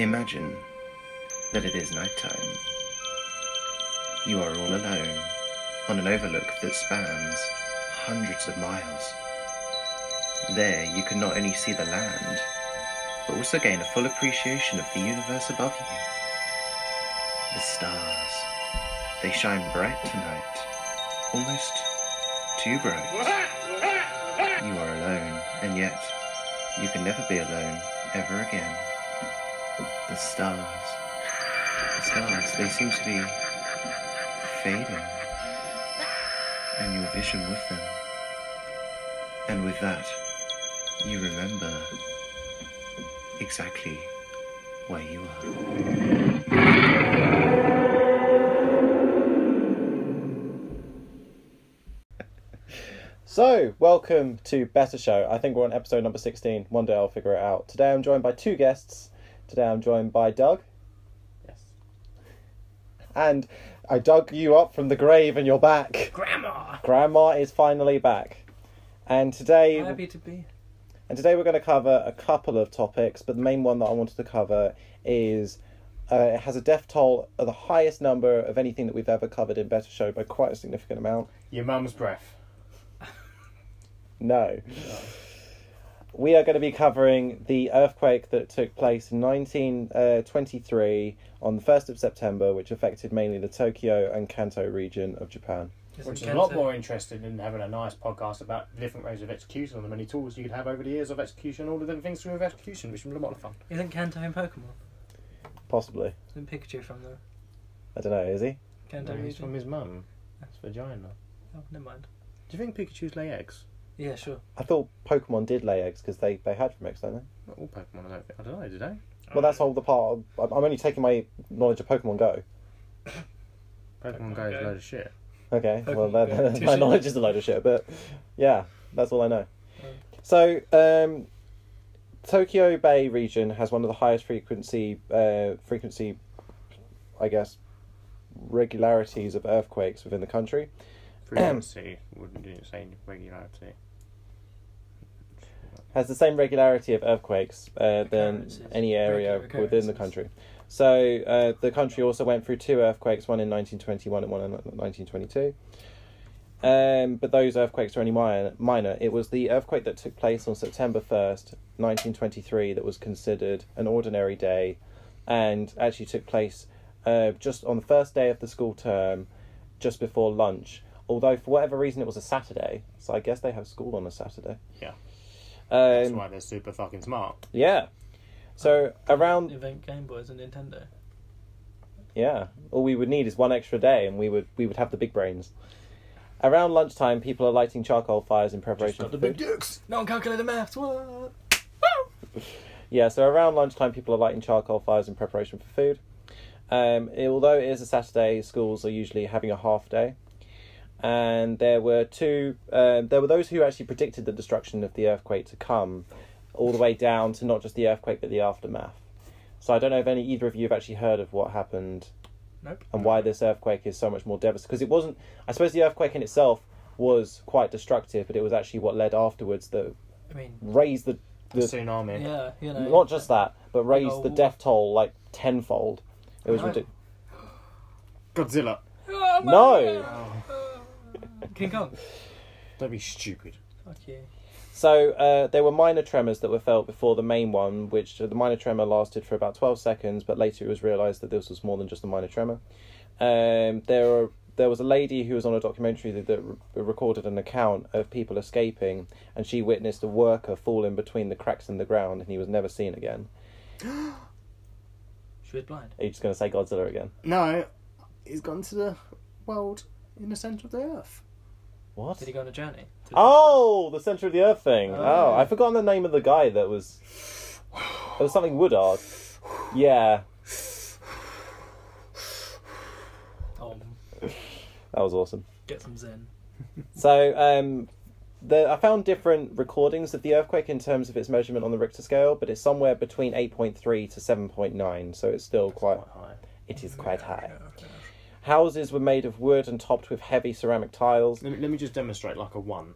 Imagine that it is nighttime. You are all alone on an overlook that spans hundreds of miles. There, you can not only see the land, but also gain a full appreciation of the universe above you. The stars. They shine bright tonight, almost too bright. You are alone, and yet you can never be alone ever again. The stars. The stars, they seem to be fading. And your vision with them. And with that, you remember exactly where you are. So, welcome to Betta Show. I think we're on episode number 16. One day I'll figure it out. Today I'm joined by two guests. Today I'm joined by Doug. Yes. And I dug you up from the grave and you're back. Grandma! Grandma is finally back. And today Happy to be. and today we're going to cover a couple of topics, but the main one that I wanted to cover is uh, it has a death toll of the highest number of anything that we've ever covered in Betta Show by quite a significant amount. Your mum's breath. No. We are going to be covering the earthquake that took place in 1923 uh, on the 1st of September, which affected mainly the Tokyo and Kanto region of Japan. Which is a lot more interesting than having a nice podcast about the different ways of execution and the many tools you could have over the years of execution, all the different things to do with execution, which was a lot of fun. Isn't Kanto in Pokemon? Possibly. Isn't Pikachu from the I don't know, is he? Kanto No, he's region? from his mum. That's vagina. Oh, never mind. Do you think Pikachu's lay eggs? Yeah, sure. I thought Pokemon did lay eggs because they, they had from eggs, don't they? Not all Pokemon, I don't think. I don't know, do they? Well, that's all the part. Of, I'm I'm only taking my knowledge of Pokemon Go. Pokemon Pokemon Go is Go. a load of shit. Okay, well, Pokemon that, my knowledge is a load of shit, but yeah, that's all I know. So, um, Tokyo Bay region has one of the highest frequency, uh, frequency, I guess, regularities of earthquakes within the country. Frequency, wouldn't you say regularity? Has the same regularity of earthquakes uh, than any area Regular within the country. So uh, the country also went through two earthquakes, one in 1921 and one in 1922. Um, but those earthquakes are only minor, minor. It was the earthquake that took place on September 1st, 1923, that was considered an ordinary day and actually took place uh, just on the first day of the school term, just before lunch. Although, for whatever reason, it was a Saturday. So I guess they have school on a Saturday. Yeah. That's Um, why they're super fucking smart. yeah. So around event Game Boys and Nintendo. Yeah, all we would need is one extra day, and we would we would have the big brains. Around lunchtime, people are lighting charcoal fires in preparation for food. dicks! No one calculated maths. What? Yeah, so around lunchtime, people are lighting charcoal fires in preparation for food. Um, it- although it is a Saturday, schools are usually having a half day, and there were two. Uh, there were those who actually predicted the destruction of the earthquake to come, all the way down to not just the earthquake but the aftermath. So I don't know if any either of you have actually heard of what happened Nope. and why this earthquake is so much more devastating. Because it wasn't, I suppose, the earthquake in itself was quite destructive, but it was actually what led afterwards that I mean, raised the, The the tsunami. yeah, you know. not just that, but raised Oh. the death toll like tenfold. It was Right. ridiculous. Godzilla. Oh, No. God. King Don't be stupid. Fuck you. So uh, there were minor tremors that were felt before the main one, which uh, the minor tremor lasted for about twelve seconds, but later it was realised that this was more than just a minor tremor. Um, there were, there was a lady who was on a documentary that, that re- recorded an account of people escaping, and she witnessed a worker fall in between the cracks in the ground, and he was never seen again. She was blind. Are you just going to say Godzilla again? No, he's gone to the world in the centre of the earth. What? Did he go on a journey? To- Oh, the center of the earth thing. Oh. Oh, I've forgotten the name of the guy that was. It was something Woodard. Yeah, Oh, that was awesome. get some zen. So, um, the I found different recordings of the earthquake in terms of its measurement on the Richter scale, but it's somewhere between eight point three to seven point nine. So it's still quite. high. It is quite high. Yeah, Houses were made of wood and topped with heavy ceramic tiles, Let me, let me just demonstrate like a one.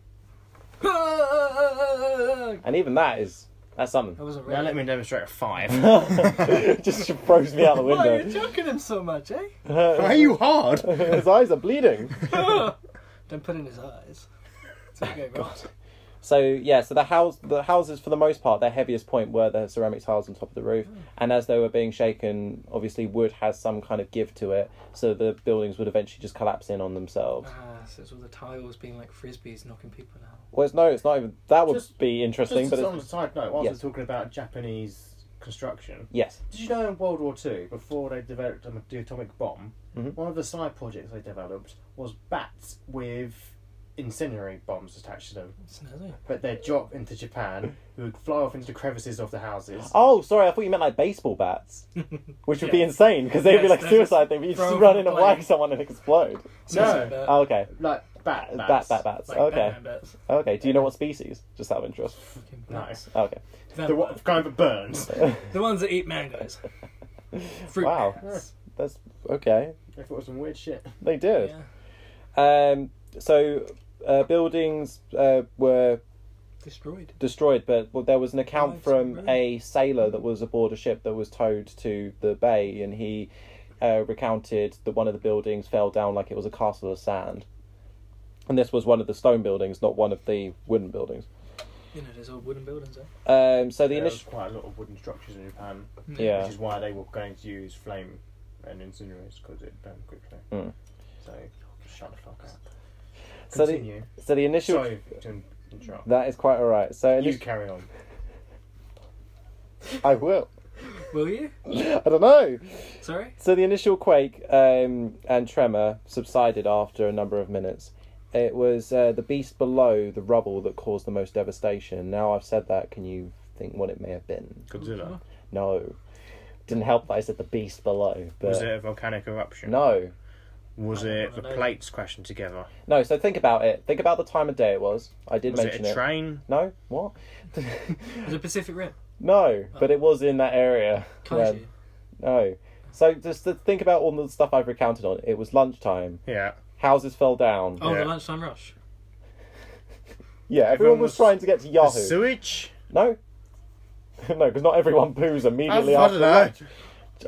okay. and even that is That's something. I wasn't Now let me demonstrate a five. Just throws me out the Why are you window. joking him so much, eh? Why are you hard? his eyes are bleeding. Don't put in his eyes. So you go, right. So yeah, so the house, the houses for the most part, their heaviest point were the ceramic tiles on top of the roof, and as they were being shaken, obviously wood has some kind of give to it, so the buildings would eventually just collapse in on themselves. Ah, so it's all the tiles being like frisbees knocking people out. Well, it's no, it's not even. That would Just- be interesting, Just but on a side note, whilst Yes. we're talking about Japanese construction, yes, did you know in World War Two, before they developed the atomic bomb, Mhm. one of the side projects they developed was bats with incendiary bombs attached to them. Snazzy. But they'd drop into Japan, who would fly off into the crevices of the houses. Oh, sorry, I thought you meant like baseball bats, which would be Yeah. insane because they'd be Yes, like they're suicide thing. But you throw just run from in and whack plane. someone and explode. Snazzy No. bat. Oh, okay, Like bat bat, bats. bat, bats. Like okay, Batman bats. okay. Do you know what species? Just out of interest. Fucking No. bats. Okay. The Vampire. one kind that burns. The ones that eat mangoes. Fruit Wow. bats. That's okay. They thought it was some weird shit. They did. Yeah. Um, so uh, buildings uh, were Destroyed. destroyed, but well, there was an account Right, from right. a sailor that was aboard a ship that was towed to the bay, and he uh, recounted that one of the buildings fell down like it was a castle of sand. And this was one of the stone buildings, not one of the wooden buildings. You know, there's all wooden buildings there. Um, so the There was initial, quite a lot of wooden structures in Japan, Yeah. which is why they were going to use flame and incinerators because it burned quickly. Mm. So shut the fuck up. So the Continue. so the initial Sorry to interrupt. that is quite alright. So you init- carry on. I will. Will you? I don't know. Sorry? So the initial quake um, and tremor subsided after a number of minutes. It was uh, the beast below the rubble that caused the most devastation. Now I've said that, can you think what it may have been? Godzilla. No, didn't help that I said the beast below. But Was it a volcanic eruption? No, Was it the know. plates crashing together? no. So think about it. Think about the time of day it was. I did Was it mention a train? No, what? Was it Pacific Rim? no, oh. but it was in that area. where- Kaiju. Um, no. So just to think about all the stuff I've recounted on. It was lunchtime. Yeah. Houses fell down. Oh, Yeah. the lunchtime rush. Yeah, everyone, Everyone was, was- trying to get to The Yahoo. sewage? No. no, because not everyone poos immediately I after don't know. lunch.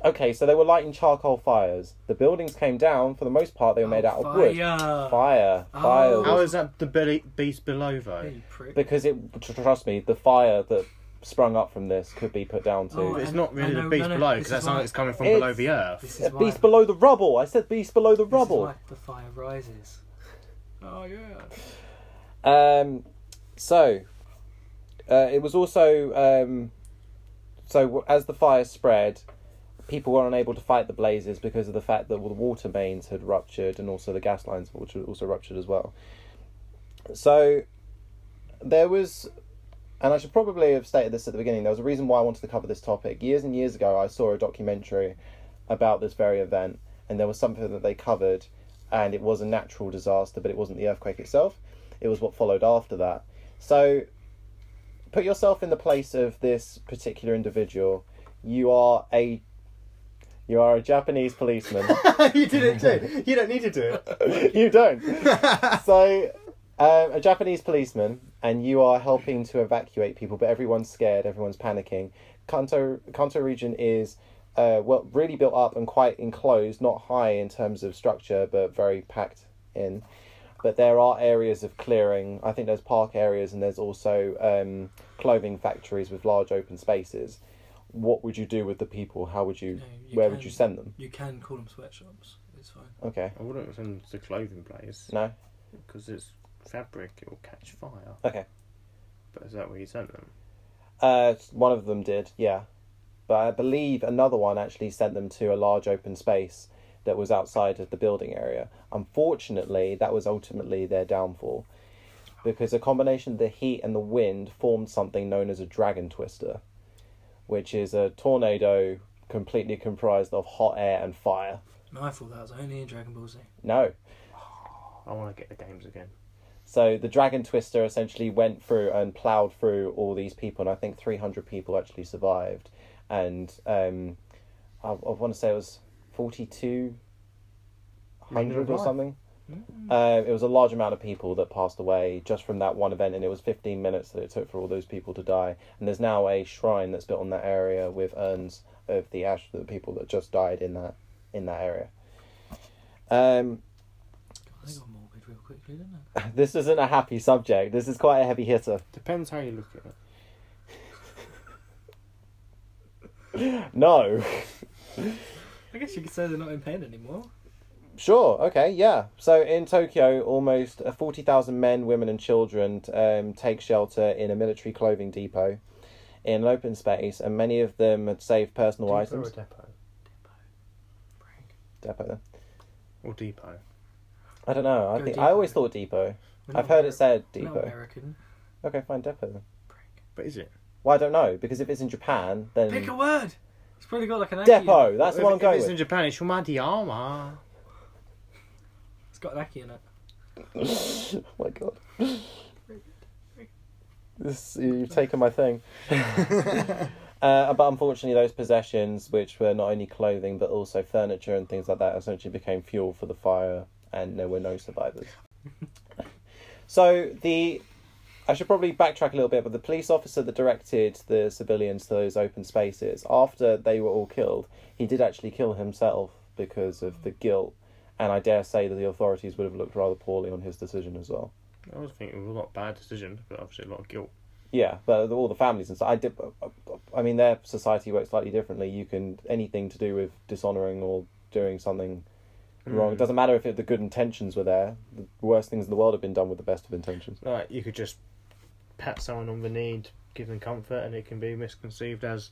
Okay, so they were lighting charcoal fires. The buildings came down. For the most part, they were made Oh, out of wood. fire. Fire. Oh. Fire. How was- is that the be- beast below though? Hey, you prick. Because it, tr- trust me, the fire that sprung up from this could be put down to. Oh, It's I- not I really know- the beast no, no, below this because that's is not why- it's coming from It's- below the earth. This A is why. beast below the rubble. I said beast below the This is rubble. why the fire rises. Oh yeah. Um, so uh, it was also um, so w- as the fire spread, people were unable to fight the blazes because of the fact that the water mains had ruptured and also the gas lines which also ruptured as well. So there was, and I should probably have stated this at the beginning. There was a reason why I wanted to cover this topic. Years and years ago, I saw a documentary about this very event, and there was something that they covered, and it was a natural disaster, but it wasn't the earthquake itself. It was what followed after that. So, put yourself in the place of this particular individual. You are a you are a Japanese policeman. you did it too. You don't need to do it. you don't. So, um, a Japanese policeman, and you are helping to evacuate people, but everyone's scared. Everyone's panicking. Kanto Kanto region is. Uh, well, really built up and quite enclosed, not high in terms of structure, but very packed in. But there are areas of clearing. I think there's park areas and there's also um, clothing factories with large open spaces. What would you do with the people? How would you? No, you where can- would you send them? You can call them sweatshops. It's fine. Okay. I wouldn't send them to the clothing place No. because it's fabric; it will catch fire. Okay. But is that where you sent them? Uh, one of them did, yeah. But I believe another one actually sent them to a large open space that was outside of the building area. Unfortunately, that was ultimately their downfall. Because a combination of the heat and the wind formed something known as a dragon twister, which is a tornado completely comprised of hot air and fire. I thought that was only in Dragon Ball Z. No. I want to get the games again. So the dragon twister essentially went through and ploughed through all these people, and I think 300 people actually survived. And um, I, I want to say it was 4,200 or something. Uh, it was a large amount of people that passed away just from that one event, and it was 15 minutes that it took for all those people to die. And there's now a shrine that's built on that area with urns of the ash of the people that just died in that in that area. Um, I got morbid real quickly, didn't I? this isn't a happy subject. This is quite a heavy hitter. Depends how you look at it. No. I guess you could say they're not in pain anymore. Sure. Okay. Yeah. So in Tokyo, almost uh, forty thousand men, women, and children um, take shelter in a military clothing depot in an open space, and many of them had saved personal Depot items. or depot? Depot. Then. Or depot? I don't know. I Go think I always thought depot. We're I've not heard it said we're not depot. American. Okay, fine, depot. Then. But is it? Well, I don't know because if it's in Japan, then Pick a word. It's probably got like an Aki. depot. That's the If- one I'm if going it's with. in Japan, it's Shumadiyama. It's got an Aki in it. oh my god. This you've taken my thing. uh, but unfortunately, those possessions, which were not only clothing but also furniture and things like that, essentially became fuel for the fire, and there were no survivors. so the, I should probably backtrack a little bit. But the police officer that directed the civilians to those open spaces, after they were all killed, he did actually kill himself because of the guilt. And I dare say that the authorities would have looked rather poorly on his decision as well. I was thinking it was a lot bad decision, but obviously a lot of guilt. Yeah, but all the families and stuff. I did. I mean, their society works slightly differently. You can anything to do with dishonoring or doing something wrong. It Mm. doesn't matter if it, the good intentions were there. The worst things in the world have been done with the best of intentions. Like you could just pat someone on the knee, to give them comfort, and it can be misconceived as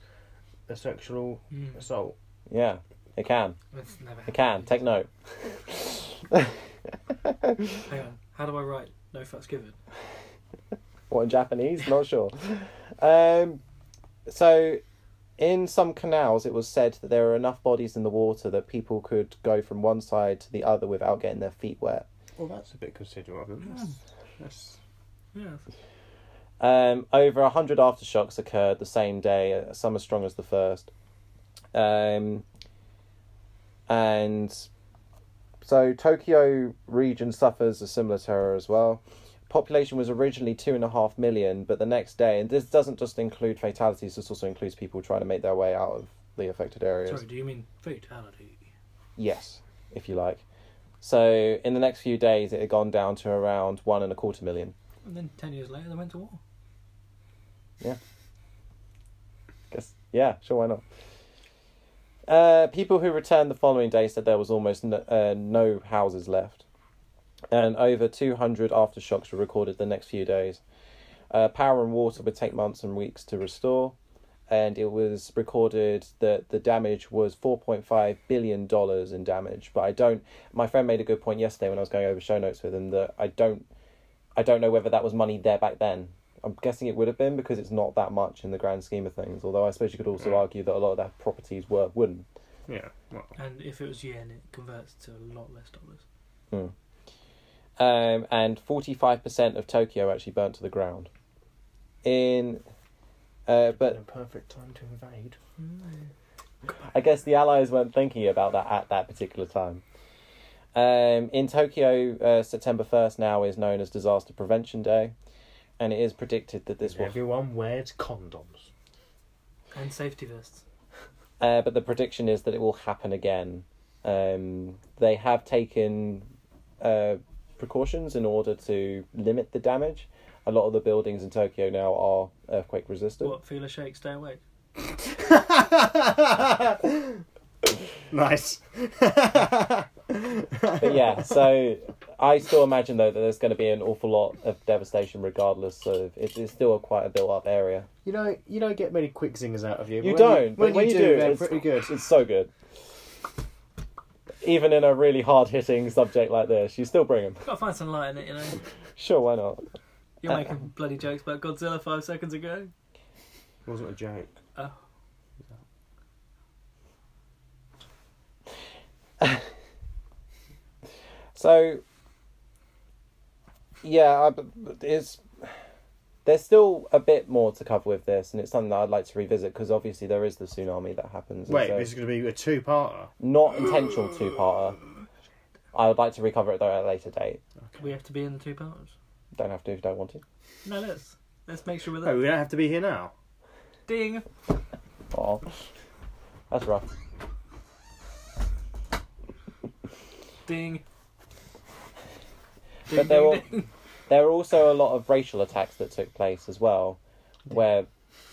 a sexual Mm. assault. Yeah, it can. That's never It can. Take note. Hang on. How do I write no fucks given? What in Japanese? Not sure. Um, so, in some canals, it was said that there were enough bodies in the water that people could go from one side to the other without getting their feet wet. Well, that's a bit considerable. That's, that's Yeah. Um, over a hundred aftershocks occurred the same day, uh, some as strong as the first. Um, and so Tokyo region suffers a similar terror as well. Population was originally two and a half million, but the next day, and this doesn't just include fatalities, this also includes people trying to make their way out of the affected areas. Sorry, do you mean fatality? Yes, if you like. So in the next few days, it had gone down to around one and a quarter million. And then ten years later, they went to war. Yeah. Guess yeah, sure, why not? Uh, people who returned the following day said there was almost no, uh, no houses left, and over two hundred aftershocks were recorded the next few days. Uh, power and water would take months and weeks to restore, and it was recorded that the damage was four point five billion dollars in damage. But I don't. My friend made a good point yesterday when I was going over show notes with him that I don't. I don't know whether that was money there back then. I'm guessing it would have been because it's not that much in the grand scheme of things. Although I suppose you could also Mm. argue that a lot of their properties were wooden. yeah. Well, And if it was yen, it converts to a lot less dollars. Um, and 45% of Tokyo actually burnt to the ground. In, uh, but but a perfect time to invade. I guess the Allies weren't thinking about that at that particular time. Um, in Tokyo, uh, September 1st now is known as Disaster Prevention Day, and it is predicted that this will Everyone wears condoms. And safety vests. Uh, but the prediction is that it will happen again. Um, they have taken uh, precautions in order to limit the damage. A lot of the buildings in Tokyo now are earthquake resistant. What? Feel a shake, stay awake. nice. But yeah, so I still imagine though that there's going to be an awful lot of devastation, regardless of it is still a quite a built-up area. You know, you don't get many quick zingers out of you. You but don't, When but when you, you do, do, they're it's- pretty good. It's so good. Even in a really hard-hitting subject like this, you still bring them. Gotta find some light in it, you know. Sure, why not? You're Uh, making bloody jokes about Godzilla five seconds ago. It wasn't a joke. Oh. So, yeah, I, it's there's still a bit more to cover with this, and it's something that I'd like to revisit because obviously there is the tsunami that happens. Wait, so- this is going to be a two-parter. not intentional two-parter. I would like to recover it though at a later date. Do we have to be in the two parts? Don't have to if you don't want to. No, let's let's make sure we're Oh, there. we don't have to be here now. Ding. Oh, that's rough. Ding. But there were there were also a lot of racial attacks that took place as well, where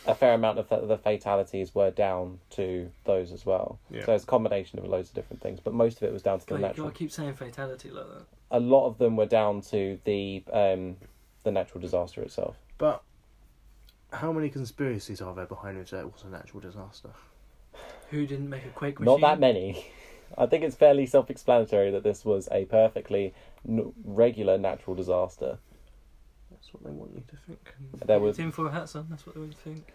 a fair amount of the, the fatalities were down to those as well. Yeah. So it's a combination of loads of different things, but most of it was down to the God, natural. gotta keep saying fatality like that. A lot of them were down to the um, the natural disaster itself. But how many conspiracies are there behind it that it was a natural disaster? Who didn't make a quake machine? Not that many. I think it's fairly self-explanatory that this was a perfectly n- regular natural disaster. That's what they want you to think. There was Tin for a hat, son. That's what they would think.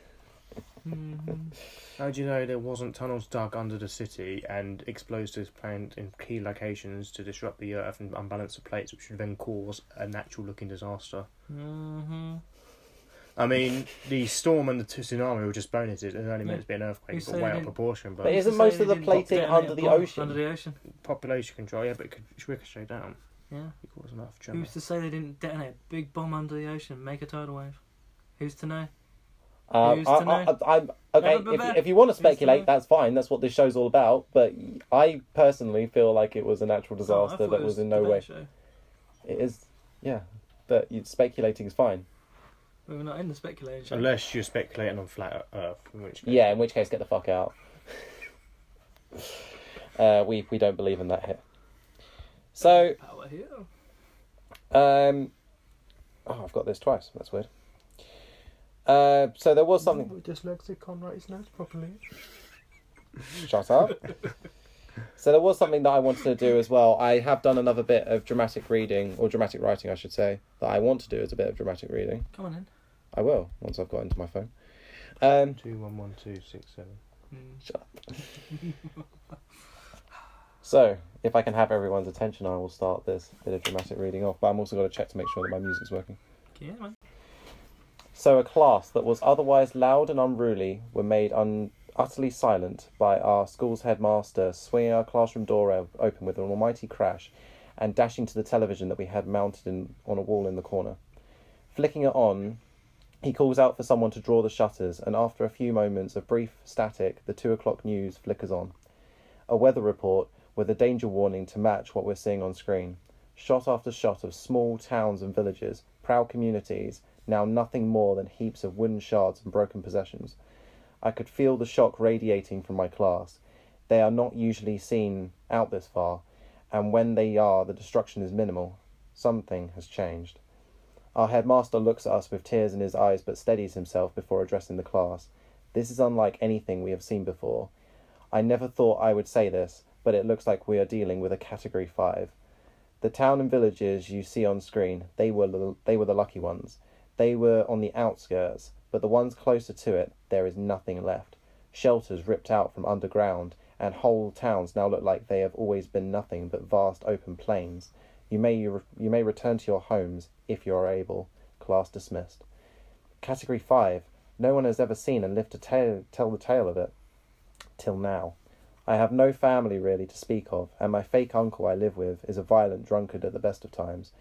Mhm. How do you know there wasn't tunnels dug under the city and explosives planned in key locations to disrupt the earth and unbalance the plates, which would then cause a natural-looking disaster? Mhm. I mean, the storm and the tsunami were just bonuses. It was only meant to be an earthquake, Who but way out of didn't- proportion. But, But isn't to most of the didn't plating detonate under the bomb ocean? Under the ocean. population control, yeah, but it could ricochet down. Yeah. It cause enough tremor. Who's to say they didn't detonate a big bomb under the ocean, make a tidal wave? Who's to know? Um, Who's I, to know? I, am okay. Never been If, there. if you want to Who's to know? speculate, that's fine. That's what this show's all about. But I personally feel like it was a natural Oh, I disaster thought that it was in no Today way. Show. It is, yeah. But you, speculating is fine. We were not in the speculation. Unless you're speculating on flat Earth, in which case Yeah. In which case, get the fuck out. uh, we we don't believe in that here. So Power here. um, oh, I've got this twice. That's weird. Uh, so there was something. dyslexic can't write his notes properly. Shut up. so there was something that I wanted to do as well. I have done another bit of dramatic reading, or dramatic writing, I should say, that I want to do as a bit of dramatic reading. Come on in. I will once I've got into my phone. Um, Two one one two six seven. Mm. so if I can have everyone's attention, I will start this bit of dramatic reading off. But I'm also going to check to make sure that my music's working. Yeah, man. So a class that was otherwise loud and unruly were made un- utterly silent by our school's headmaster swinging our classroom door o- open with an almighty crash and dashing to the television that we had mounted in, on a wall in the corner. Flicking it on, he calls out for someone to draw the shutters, and after a few moments of brief static, the two o'clock news flickers on. A weather report with a danger warning to match what we're seeing on screen. Shot after shot of small towns and villages, proud communities, now nothing more than heaps of wooden shards and broken possessions. I could feel the shock radiating from my class. They are not usually seen out this far, and when they are, the destruction is minimal. Something has changed. Our headmaster looks at us with tears in his eyes but steadies himself before addressing the class. This is unlike anything we have seen before. I never thought I would say this, but it looks like we are dealing with a category 5. The town and villages you see on screen, they were the, they were the lucky ones. They were on the outskirts, but the ones closer to it, there is nothing left. Shelters ripped out from underground, and whole towns now look like they have always been nothing but vast open plains. You may you may return to your homes if you are able. Class dismissed. Category five. No one has ever seen and lived to tell tell the tale of it. Till now. I have no family really to speak of, and my fake uncle I live with is a violent drunkard at the best of times.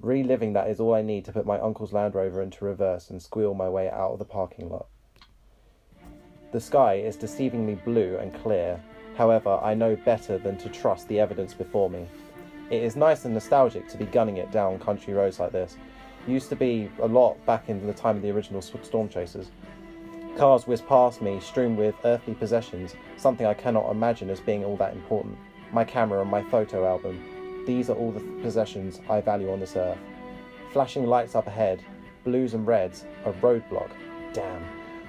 Reliving that is all I need to put my uncle's Land Rover into reverse and squeal my way out of the parking lot. The sky is deceivingly blue and clear, however, I know better than to trust the evidence before me. It is nice and nostalgic to be gunning it down country roads like this. Used to be a lot back in the time of the original Storm Chasers. Cars whiz past me, strewn with earthly possessions, something I cannot imagine as being all that important. My camera and my photo album. These are all the th- possessions I value on this earth. Flashing lights up ahead, blues and reds, a roadblock. Damn.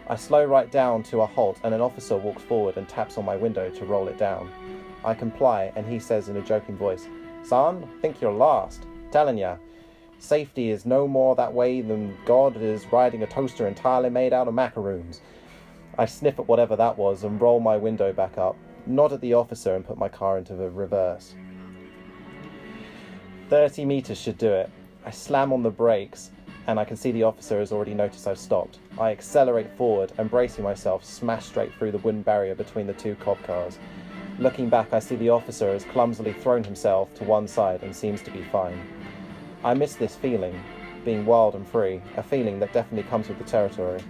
I slow right down to a halt, and an officer walks forward and taps on my window to roll it down. I comply, and he says in a joking voice, Son, think you're lost. Telling ya. Safety is no more that way than God is riding a toaster entirely made out of macaroons. I sniff at whatever that was and roll my window back up, nod at the officer, and put my car into the reverse. 30 meters should do it. I slam on the brakes, and I can see the officer has already noticed I've stopped. I accelerate forward and, bracing myself, smash straight through the wooden barrier between the two cop cars. Looking back, I see the officer has clumsily thrown himself to one side and seems to be fine. I miss this feeling, being wild and free, a feeling that definitely comes with the territory.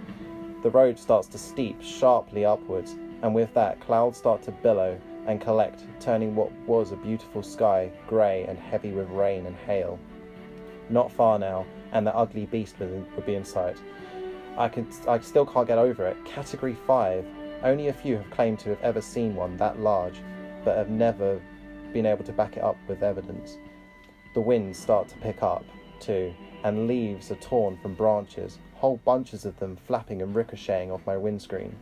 The road starts to steep sharply upwards, and with that, clouds start to billow and collect, turning what was a beautiful sky grey and heavy with rain and hail. Not far now, and the ugly beast would be in sight. I can, I still can't get over it. Category 5. Only a few have claimed to have ever seen one that large, but have never been able to back it up with evidence. The winds start to pick up, too, and leaves are torn from branches, whole bunches of them flapping and ricocheting off my windscreen.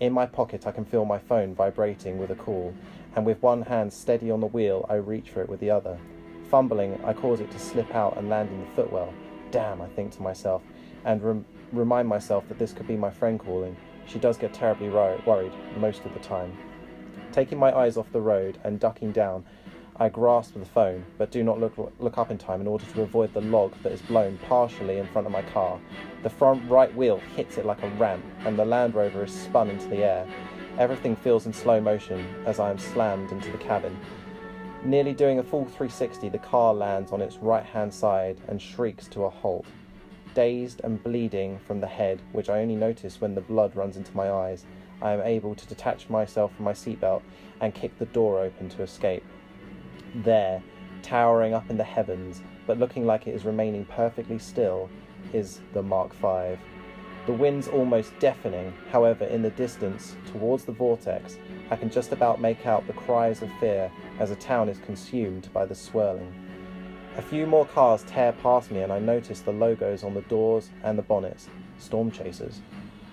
In my pocket, I can feel my phone vibrating with a call, and with one hand steady on the wheel, I reach for it with the other. Fumbling, I cause it to slip out and land in the footwell. Damn, I think to myself, and rem- remind myself that this could be my friend calling. She does get terribly ro- worried most of the time. Taking my eyes off the road and ducking down, I grasp the phone, but do not look, look up in time in order to avoid the log that is blown partially in front of my car. The front right wheel hits it like a ramp, and the Land Rover is spun into the air. Everything feels in slow motion as I am slammed into the cabin. Nearly doing a full 360, the car lands on its right hand side and shrieks to a halt. Dazed and bleeding from the head, which I only notice when the blood runs into my eyes, I am able to detach myself from my seatbelt and kick the door open to escape. There, towering up in the heavens, but looking like it is remaining perfectly still, is the Mark V. The wind's almost deafening, however, in the distance, towards the vortex, I can just about make out the cries of fear as a town is consumed by the swirling. A few more cars tear past me, and I notice the logos on the doors and the bonnets Storm Chasers.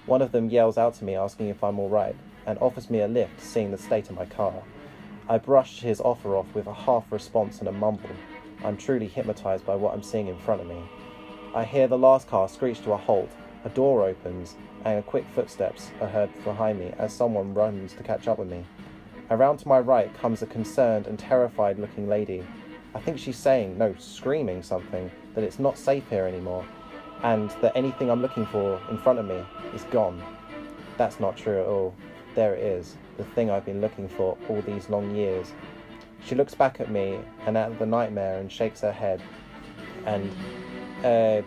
One of them yells out to me, asking if I'm alright, and offers me a lift, seeing the state of my car. I brush his offer off with a half response and a mumble. I'm truly hypnotized by what I'm seeing in front of me. I hear the last car screech to a halt, a door opens, and quick footsteps are heard behind me as someone runs to catch up with me. Around to my right comes a concerned and terrified looking lady. I think she's saying, no, screaming something, that it's not safe here anymore, and that anything I'm looking for in front of me is gone. That's not true at all. There it is, the thing I've been looking for all these long years. She looks back at me and at the nightmare and shakes her head, and uh,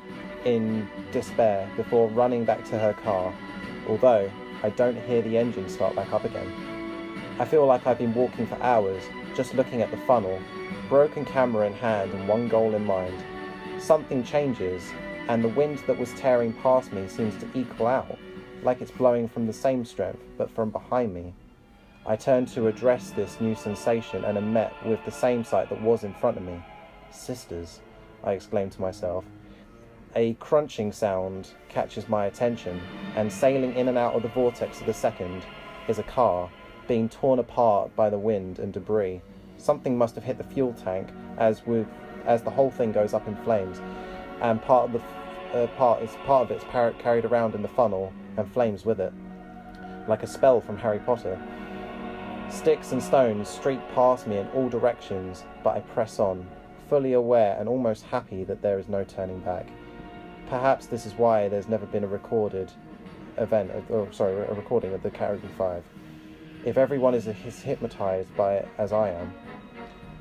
in despair before running back to her car, although I don't hear the engine start back up again. I feel like I've been walking for hours, just looking at the funnel, broken camera in hand and one goal in mind. Something changes, and the wind that was tearing past me seems to equal out, like it's blowing from the same strength, but from behind me. I turn to address this new sensation and am met with the same sight that was in front of me. Sisters, I exclaim to myself. A crunching sound catches my attention, and sailing in and out of the vortex of the second is a car being torn apart by the wind and debris. Something must have hit the fuel tank as with as the whole thing goes up in flames, and part of the uh, part is part of it's carried around in the funnel and flames with it, like a spell from Harry Potter. Sticks and stones streak past me in all directions, but I press on, fully aware and almost happy that there is no turning back. Perhaps this is why there's never been a recorded event, or sorry, a recording of the Category 5. If everyone is hypnotized by it as I am.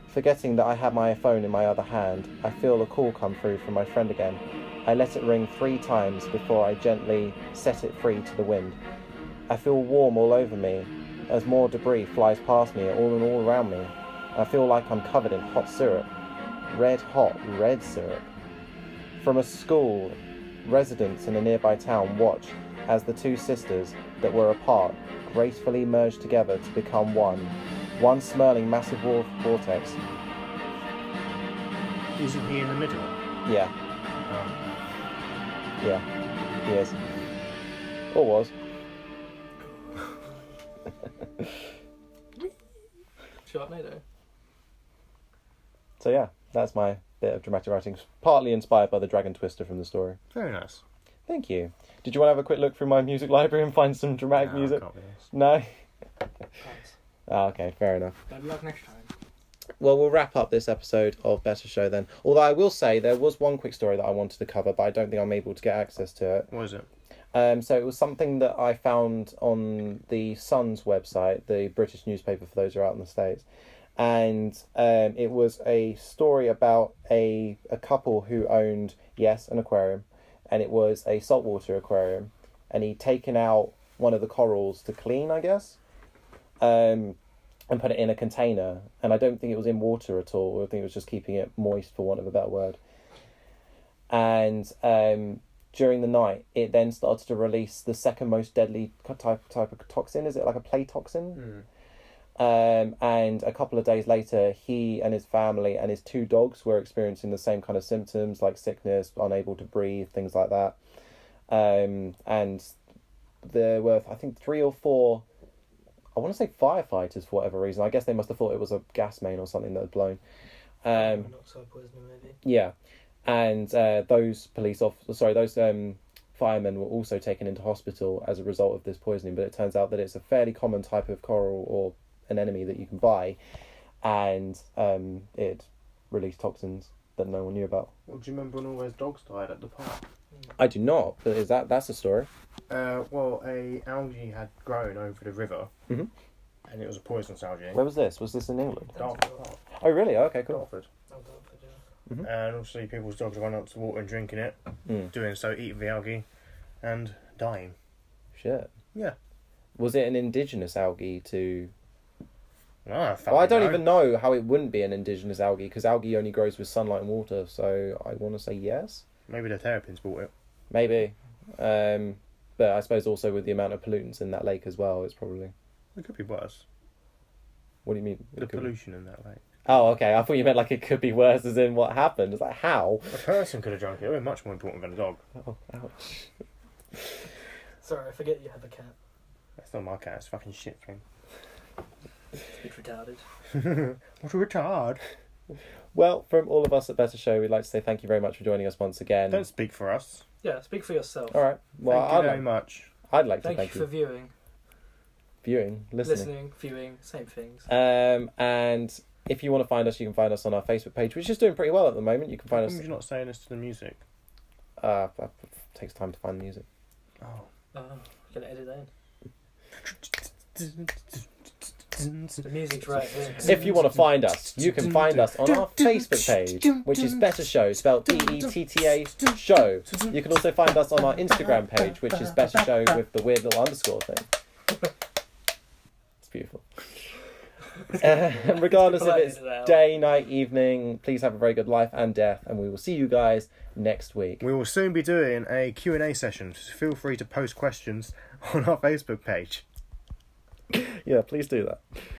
Forgetting that I have my phone in my other hand, I feel a call come through from my friend again. I let it ring three times before I gently set it free to the wind. I feel warm all over me as more debris flies past me all and all around me. I feel like I'm covered in hot syrup. Red hot red syrup. From a school, residents in a nearby town watch as the two sisters that were apart gracefully merge together to become one. One swirling massive war- vortex. Isn't he in the middle? Yeah, Um, yeah, he is. Or was. Sharknado. So yeah, that's my bit of dramatic writing, partly inspired by the Dragon Twister from the story. very nice. Thank you. Did you want to have a quick look through my music library and find some dramatic No, I music? can't be. No. Thanks. Ah, okay, fair enough. Better luck next time. Well, we'll wrap up this episode of Betta Show then. Although I will say there was one quick story that I wanted to cover, but I don't think I'm able to get access to it. What is it? Um, so it was something that I found on the Sun's website, the British newspaper for those who are out in the States. And um, it was a story about a, a couple who owned, yes, an aquarium. And it was a saltwater aquarium. And he'd taken out one of the corals to clean, I guess, um, and put it in a container. And I don't think it was in water at all. I think it was just keeping it moist, for want of a better word. And um, during the night, it then started to release the second most deadly type type of toxin. Is it like a palytoxin? Um, and a couple of days later, he and his family and his two dogs were experiencing the same kind of symptoms like sickness, unable to breathe, things like that. Um, and there were, I think, three or four. I want to say firefighters for whatever reason. I guess they must have thought it was a gas main or something that had blown. Um, Monoxide poisoning, maybe. yeah, and uh, those police off sorry, those um, firemen were also taken into hospital as a result of this poisoning. But it turns out that it's a fairly common type of coral or an enemy that you can buy, and um, it released toxins that no one knew about. Well, do you remember when all those dogs died at the park? I do not, but is that that's a story? Uh, well, a algae had grown over the river, Mhm. and it was a poisonous algae. Where was this? Was this in England? Dartford Oh, really? Okay, cool. Dartford. Oh, yeah. And obviously, people's dogs went up to the water and drinking it, Mm. doing so, eating the algae, and dying. Shit. Yeah. Was it an indigenous algae to? No, I, Well, I don't know. even know how it wouldn't be an indigenous algae because algae only grows with sunlight and water. So I want to say yes. Maybe the terrapins bought it. Maybe. Um, but I suppose also with the amount of pollutants in that lake as well, it's probably. It could be worse. What do you mean? The It could- pollution in that lake. Oh, okay. I thought you meant like it could be worse, as in what happened. It's like how? A person could have drunk it. It would be much more important than a dog. Oh, ouch. Sorry, I forget you have a cat. That's not my cat. It's a fucking shit thing. It's retarded. What a retard. Well, from all of us at Betta Show, we'd like to say thank you very much for joining us once again. Don't speak for us. Yeah, speak for yourself. All right. Well, Thank you I'd very like, much. I'd like to Thank, thank, you for viewing, viewing, listening. listening, viewing, same things. Um, and if you want to find us, you can find us on our Facebook page, which is doing pretty well at the moment. You can Why find come us. you're not saying this to the music? Uh, it takes time to find the music. Oh. Oh, gonna edit that in. The music's right here. If you want to find us, you can find us on our Facebook page, which is Betta Show, spelled B E T T A Show. You can also find us on our Instagram page, which is Betta Show with the weird little underscore thing. It's beautiful. Uh, regardless if it's day, night, evening, please have a very good life and death, and we will see you guys next week. We will soon be doing a Q&A session. So feel free to post questions on our Facebook page. Yeah, please do that.